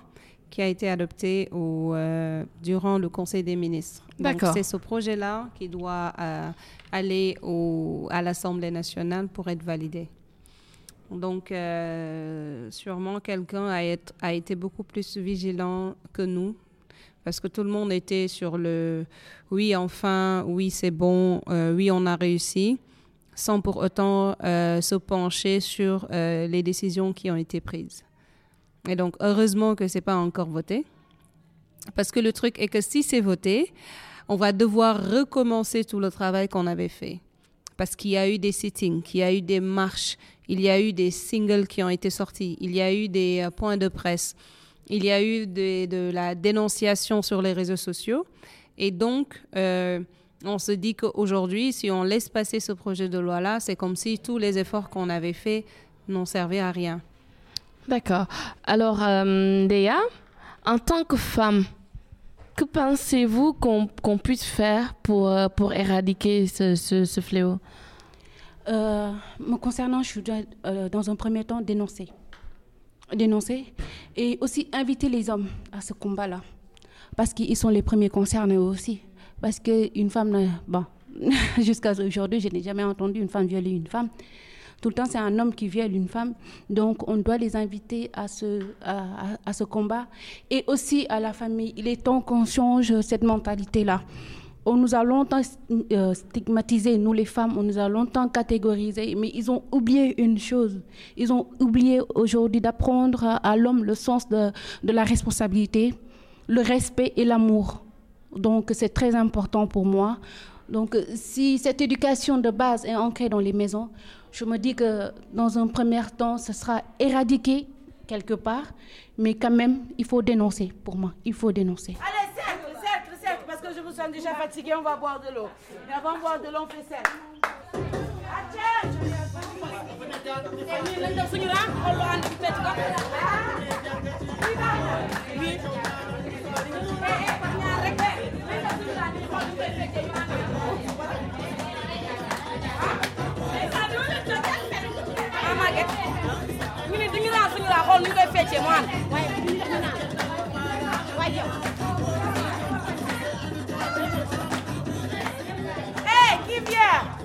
qui a été adopté au, euh, durant le Conseil des ministres. D'accord. C'est ce projet-là qui doit euh, aller au, à l'Assemblée nationale pour être validé. Donc, euh, sûrement, quelqu'un a, été beaucoup plus vigilant que nous, parce que tout le monde était sur le oui, enfin, oui, c'est bon, euh, oui, on a réussi, sans pour autant euh, se pencher sur les décisions qui ont été prises. Et donc, heureusement que c'est pas encore voté, parce que le truc est que si c'est voté, on va devoir recommencer tout le travail qu'on avait fait parce qu'il y a eu des sittings, qu'il y a eu des marches, il y a eu des singles qui ont été sortis, il y a eu des euh, points de presse, il y a eu de la dénonciation sur les réseaux sociaux. Et donc, euh, on se dit qu'aujourd'hui, si on laisse passer ce projet de loi-là, c'est comme si tous les efforts qu'on avait faits n'ont servi à rien. D'accord. Alors, euh, en tant que femme, que pensez-vous qu'on puisse faire pour, euh, pour éradiquer ce fléau? Euh, me concernant, je dois, euh, dans un premier temps, dénoncer. Dénoncer et aussi inviter les hommes à ce combat-là. Parce qu'ils sont les premiers concernés aussi. Parce qu'une femme, (laughs) jusqu'à aujourd'hui, je n'ai jamais entendu une femme violer une femme. Tout le temps, c'est un homme qui viole une femme. Donc, on doit les inviter à ce combat. Et aussi à la famille. Il est temps qu'on change cette mentalité-là. On nous a longtemps euh, stigmatisés, nous les femmes, on nous a longtemps catégorisés, mais ils ont oublié une chose. Ils ont oublié aujourd'hui d'apprendre à, l'homme le sens de, la responsabilité, le respect et l'amour. Donc c'est très important pour moi. Donc si cette éducation de base est ancrée dans les maisons, je me dis que dans un premier temps, ce sera éradiqué quelque part, mais quand même, il faut dénoncer pour moi. Il faut dénoncer. Allez, vous sens déjà fatigué, on va boire de l'eau. Et avant de boire de l'eau, on fait yow eh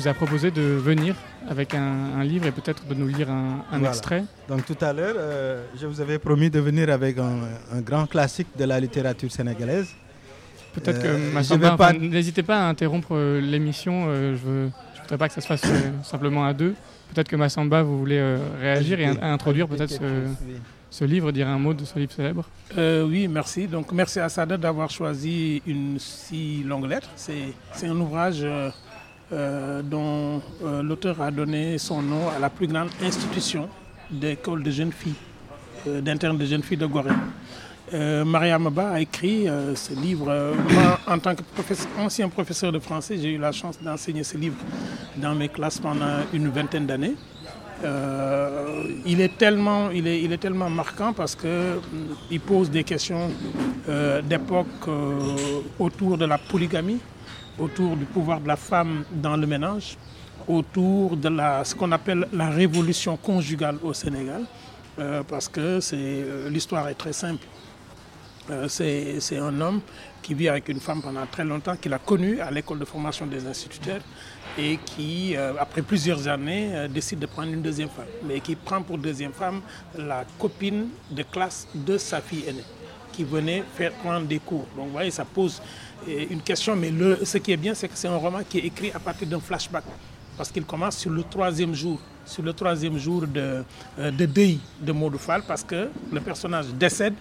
vous a proposé de venir avec un, un livre et peut-être de nous lire un, un Voilà. extrait. Donc tout à l'heure, euh, je vous avais promis de venir avec un, un grand classique de la littérature sénégalaise. Peut-être Euh, que Massamba, vais pas- enfin, n'hésitez pas à interrompre euh, l'émission. euh, je ne voudrais pas que ça se fasse euh, (coughs) simplement à deux. Peut-être que Massamba, vous voulez euh, réagir et in- introduire peut-être ce, livre, dire un mot de ce livre célèbre. Euh, oui, merci. Donc, merci à Sada d'avoir choisi une si longue lettre. C'est c'est un ouvrage euh, dont euh, l'auteur a donné son nom à la plus grande institution d'école de jeunes filles, euh, d'interne de jeunes filles de Gorée. Mariam Ba a écrit ce livre. Moi, en tant que professeur- ancien professeur de français, j'ai eu la chance d'enseigner ce livre dans mes classes pendant une vingtaine d'années. Il, est tellement, il, est, il est tellement marquant parce qu'il pose des questions d'époque autour de la polygamie, autour du pouvoir de la femme dans le ménage, autour de la, ce qu'on appelle la révolution conjugale au Sénégal, euh, parce que c'est, euh, l'histoire est très simple. Euh, c'est c'est un homme qui vit avec une femme pendant très longtemps, qu'il a connue à l'école de formation des instituteurs et qui, après plusieurs années, décide de prendre une deuxième femme. Mais qui prend pour deuxième femme la copine de classe de sa fille aînée, qui venait faire prendre des cours. Donc vous voyez, ça pose une question, mais ce qui est bien, c'est que c'est un roman qui est écrit à partir d'un flashback. Parce qu'il commence sur le troisième jour, sur le troisième jour de, euh, de deuil de Maudou Fall, parce que le personnage décède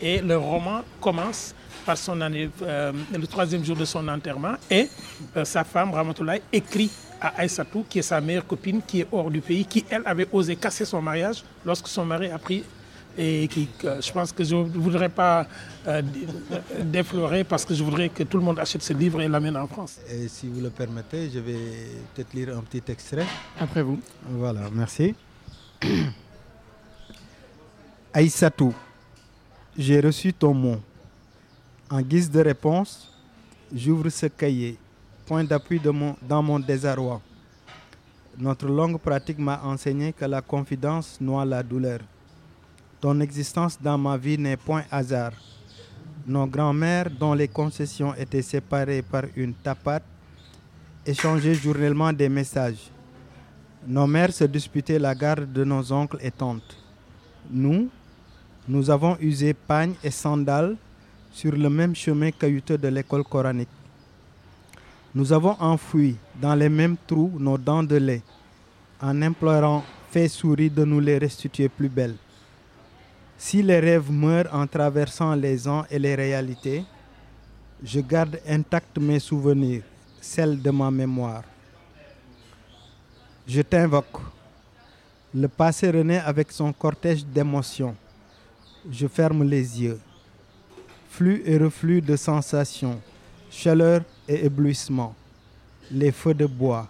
et le roman commence par son euh, le troisième jour de son enterrement et euh, sa femme Ramatoulaye écrit à Aïssatou, qui est sa meilleure copine, qui est hors du pays, qui elle avait osé casser son mariage lorsque son mari a pris et qui, euh, je pense que je ne voudrais pas euh, dé- déflorer parce que je voudrais que tout le monde achète ce livre et l'amène en France. Et si vous le permettez, je vais peut-être lire un petit extrait. Après vous. Voilà, merci. (clears throat) Aïssatou, j'ai reçu ton mot. En guise de réponse, j'ouvre ce cahier, point d'appui mon- dans mon désarroi. Notre longue pratique m'a enseigné que la confidence noie la douleur. Ton existence dans ma vie n'est point hasard. Nos grands-mères, dont les concessions étaient séparées par une tapate, échangeaient journellement des messages. Nos mères se disputaient la garde de nos oncles et tantes. Nous, nous avons usé pagne et sandales sur le même chemin caillouteux de l'école coranique. Nous avons enfoui dans les mêmes trous nos dents de lait en implorant fait souris de nous les restituer plus belles. Si les rêves meurent en traversant les ans et les réalités, je garde intacts mes souvenirs, celles de ma mémoire. Je t'invoque. Le passé renaît avec son cortège d'émotions. Je ferme les yeux. Flux et reflux de sensations, chaleur et éblouissement. Les feux de bois.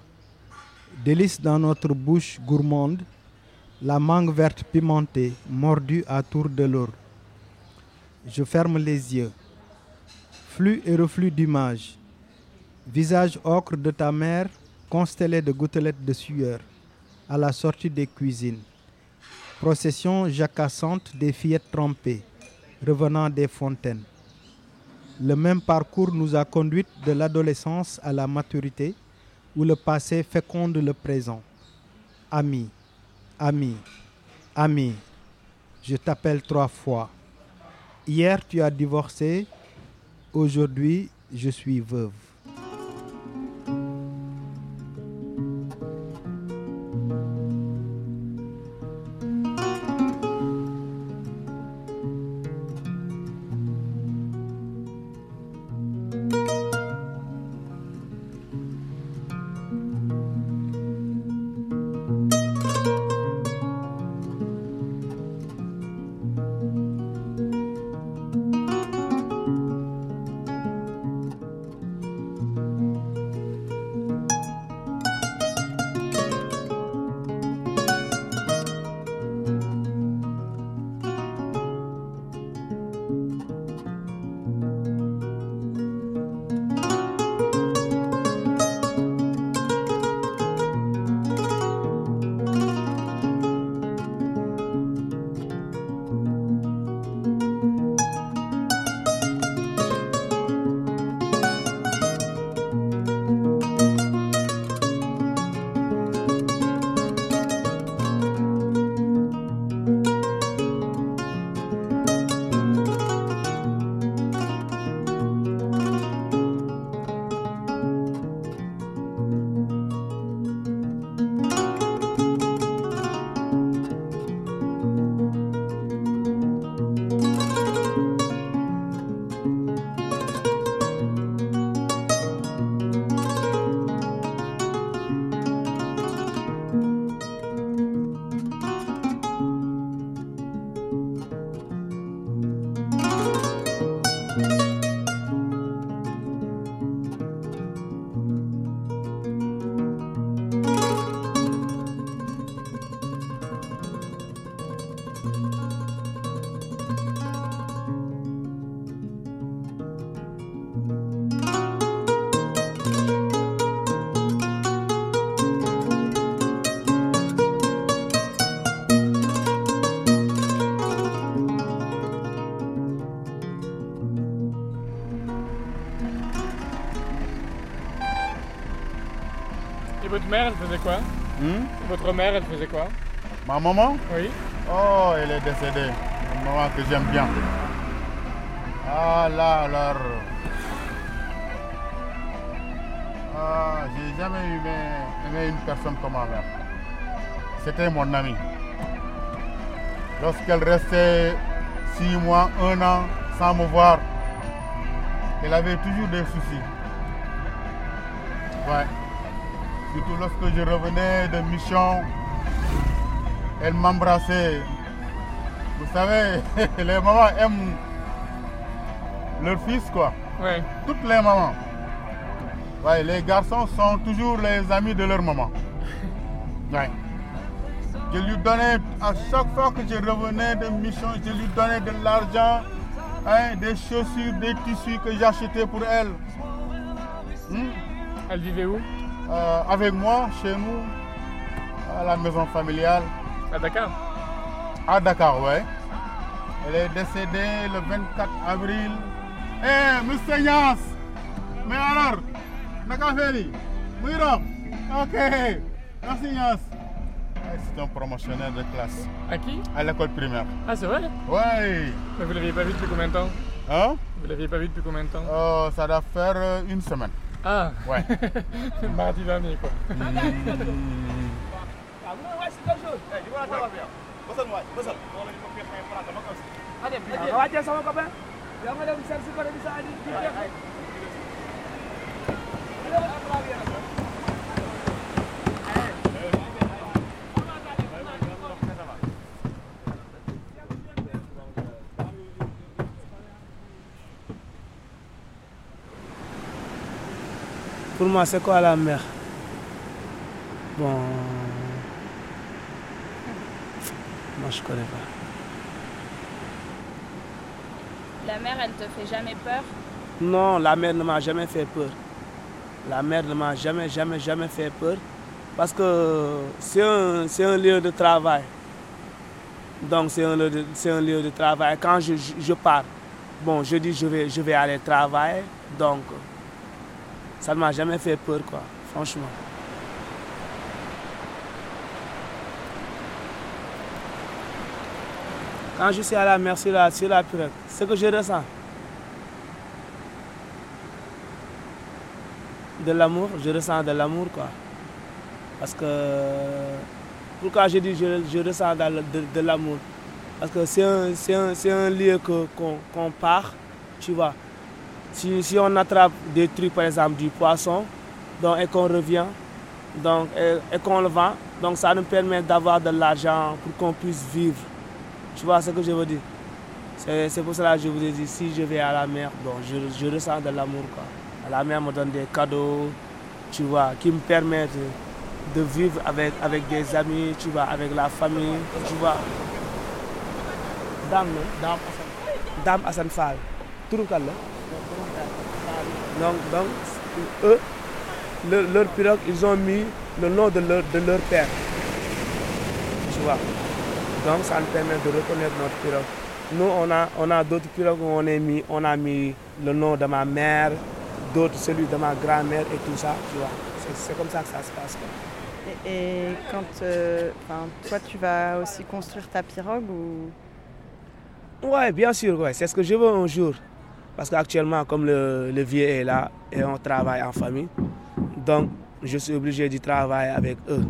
Délices dans notre bouche gourmande. La mangue verte pimentée, mordue à tour de l'or. Je ferme les yeux. Flux et reflux d'images. Visage ocre de ta mère, constellé de gouttelettes de sueur, à la sortie des cuisines. Procession jacassante des fillettes trompées, revenant des fontaines. Le même parcours nous a conduites de l'adolescence à la maturité, où le passé féconde le présent. Ami, ami, ami, je t'appelle trois fois. Hier tu as divorcé, aujourd'hui je suis veuve. Et votre mère, elle faisait quoi? Hmm? Votre mère, elle faisait quoi? Ma maman? Oui. Oh, elle est décédée. Une maman que j'aime bien. Ah là, alors. Ah, j'ai jamais aimé, aimé une personne comme ma mère. C'était mon amie. Lorsqu'elle restait six mois, un an sans me voir, elle avait toujours des soucis. Ouais. Surtout lorsque je revenais de mission, elle m'embrassait. Vous savez, (laughs) les mamans aiment leur fils, quoi. Ouais. Toutes les mamans. Ouais, les garçons sont toujours les amis de leur maman. (laughs) Ouais. Je lui donnais, à chaque fois que je revenais de mission, je lui donnais de l'argent, hein, des chaussures, des tissus que j'achetais pour elle. Hmm? Elle vivait où? Euh, Avec moi, chez nous, à la maison familiale. À Dakar À Dakar, ouais. Elle est décédée le 24 avril. Eh, Monsieur Yas Mais alors, naka feli Mouiro Ok. Merci Yas. Eh, C'est un promotionnel de classe. À qui? À l'école primaire. Ah, c'est vrai? Ouais. Mais vous l'aviez pas vu depuis combien de temps? Hein? Vous l'aviez pas vu depuis combien de temps? Euh, Ça doit faire euh, une semaine. Ah. Ouais. (laughs) Mardi dernier, quoi. Wajar Pour moi, c'est quoi la mer? Bon. Moi, je connais pas. La mer, elle te fait jamais peur? Non, la mer ne m'a jamais fait peur. La mer ne m'a jamais, jamais, jamais fait peur parce que c'est un, un lieu de travail. Donc c'est un, lieu de- c'est un lieu de travail. Quand je, je- je pars, bon, je dis je vais, je vais aller travailler. Donc ça ne m'a jamais fait peur, quoi, franchement. Quand je suis à la mer sur la, sur la pirogue, ce que je ressens, de l'amour, je ressens de l'amour, quoi. Parce que, pourquoi je dis je, je ressens de, l'amour? Parce que c'est un, un, un lieu qu'on part, tu vois. Si, on attrape des trucs, par exemple du poisson, donc, et qu'on revient, donc, et, qu'on le vend, donc ça nous permet d'avoir de l'argent pour qu'on puisse vivre. Tu vois ce que je veux dire? C'est pour cela que je vous ai dit, si je vais à la mer, je, ressens de l'amour. La mer me donne des cadeaux, tu vois, qui me permettent de vivre avec, avec des amis, tu vois, avec la famille, tu vois. Dame, non Dame Hassan Fall. Turu kan la Donc, donc eux, leur, leur pirogue, ils ont mis le nom de leur, de leur père. Tu vois. Donc ça nous permet de reconnaître notre pirogue. Nous, on a, on a d'autres pirogues où on, est mis, on a mis le nom de ma mère, d'autres celui de ma grand-mère et tout ça, tu vois. C'est- comme ça que ça se passe. quoi. Et, et quand euh, toi, tu vas aussi construire ta pirogue ou? Ouais, bien sûr, ouais. c'est ce que je veux un jour. Parce qu'actuellement, comme le, le vieux est là et on travaille en famille, donc je suis obligé de travailler avec eux.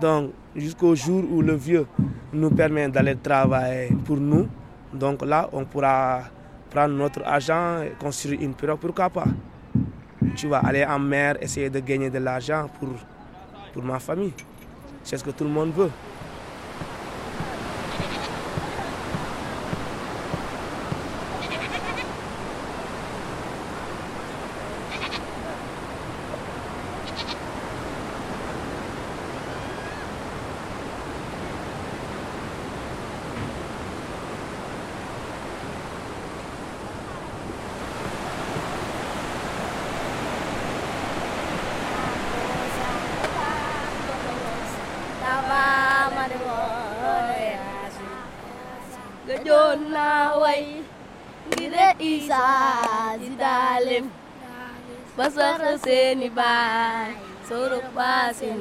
Donc, jusqu'au jour où le vieux nous permet d'aller travailler pour nous, donc là, on pourra prendre notre argent et construire une pirogue, pourquoi pas? Tu vas aller en mer, essayer de gagner de l'argent pour, pour ma famille. C'est ce que tout le monde veut. bay suruk pasin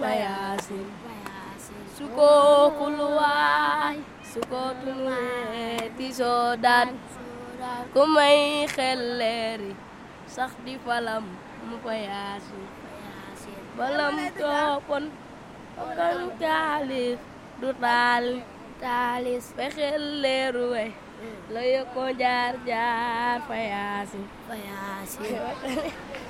bayasin. Suko kuluay suko tulue ti sodan. Kumay xelleri sax di falam mu bayasin balam topon ogal talis du tal talis. Be xelleru way la ko jar jar fayasi fayasi (laughs)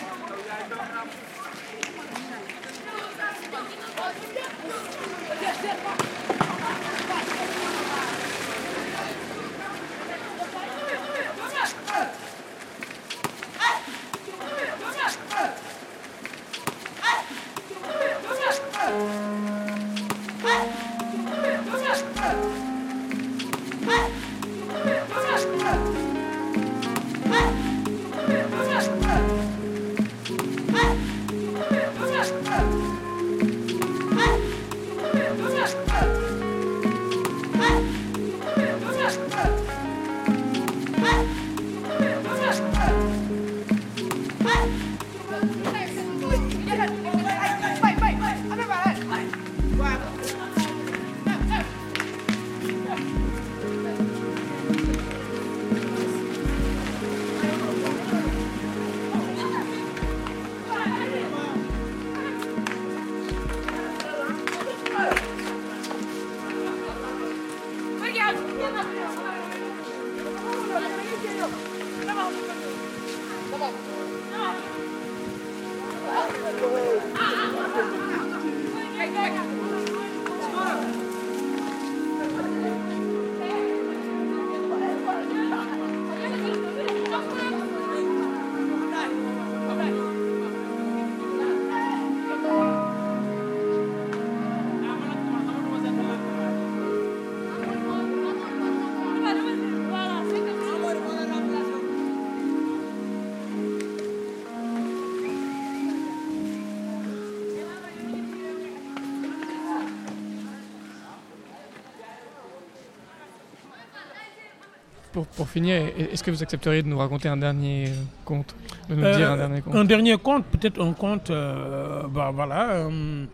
pour, pour finir, est-ce que vous accepteriez de nous raconter un dernier conte De nous Euh, dire un dernier conte? un dernier conte, peut-être un conte. euh, bah, voilà. euh,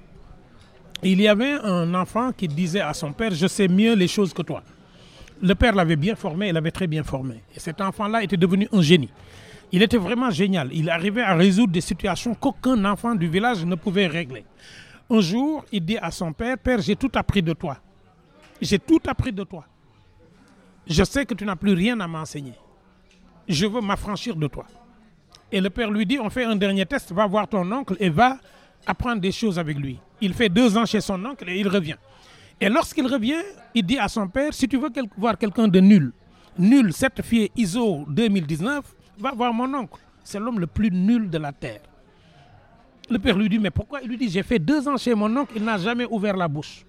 il y avait un enfant qui disait à son père Je sais mieux les choses que toi. Le père l'avait bien formé, il l'avait très bien formé. Et cet enfant-là était devenu un génie. Il était vraiment génial. Il arrivait à résoudre des situations qu'aucun enfant du village ne pouvait régler. Un jour, il dit à son père Père, j'ai tout appris de toi. J'ai tout appris de toi. Je sais que tu n'as plus rien à m'enseigner. Je veux m'affranchir de toi. Et le père lui dit, on fait un dernier test, va voir ton oncle et va apprendre des choses avec lui. Il fait deux ans chez son oncle et il revient. Et lorsqu'il revient, il dit à son père, si tu veux voir quelqu'un de nul, nul, certifié ISO 2019, va voir mon oncle. C'est l'homme le plus nul de la terre. Le père lui dit, mais pourquoi? Il lui dit, j'ai fait deux ans chez mon oncle, il n'a jamais ouvert la bouche.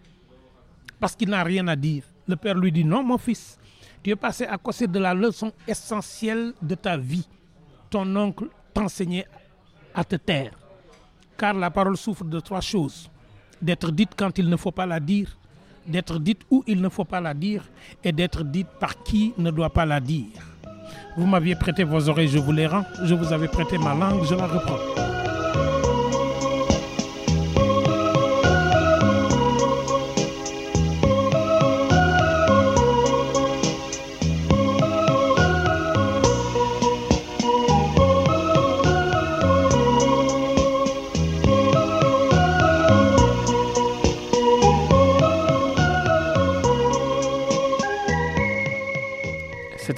Parce qu'il n'a rien à dire. Le père lui dit, non, mon fils, tu es passé à côté de la leçon essentielle de ta vie. Ton oncle t'enseignait à te taire. Car la parole souffre de trois choses. D'être dite quand il ne faut pas la dire, d'être dite où il ne faut pas la dire, et d'être dite par qui ne doit pas la dire. Vous m'aviez prêté vos oreilles, je vous les rends. Je vous avais prêté ma langue, je la reprends.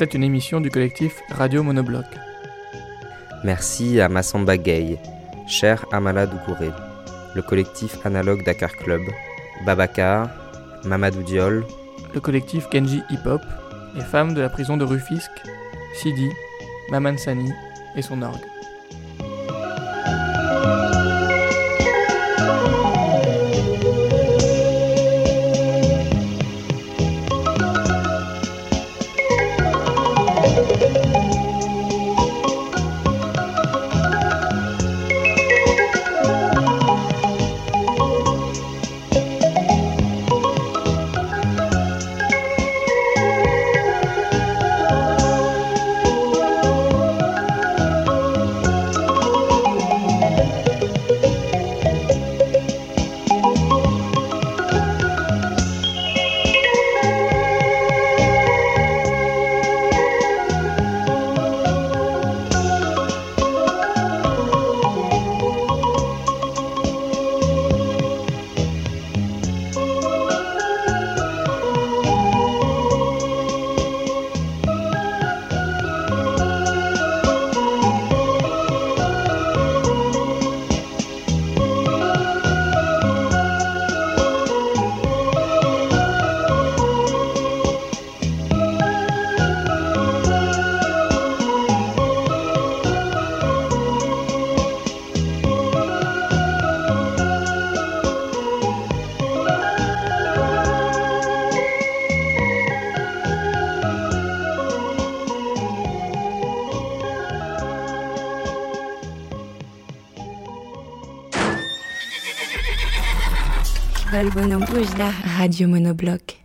C'était une émission du collectif Radio Monobloc. Merci à Massamba Gay, cher Amala Doucouré, le collectif Analogue Dakar Club, Babacar, Mamadou Diol, Le collectif Genji Hip Hop, les femmes de la prison de Rufisque, Sidi, Maman Sani et son orgue. Radio Monobloc.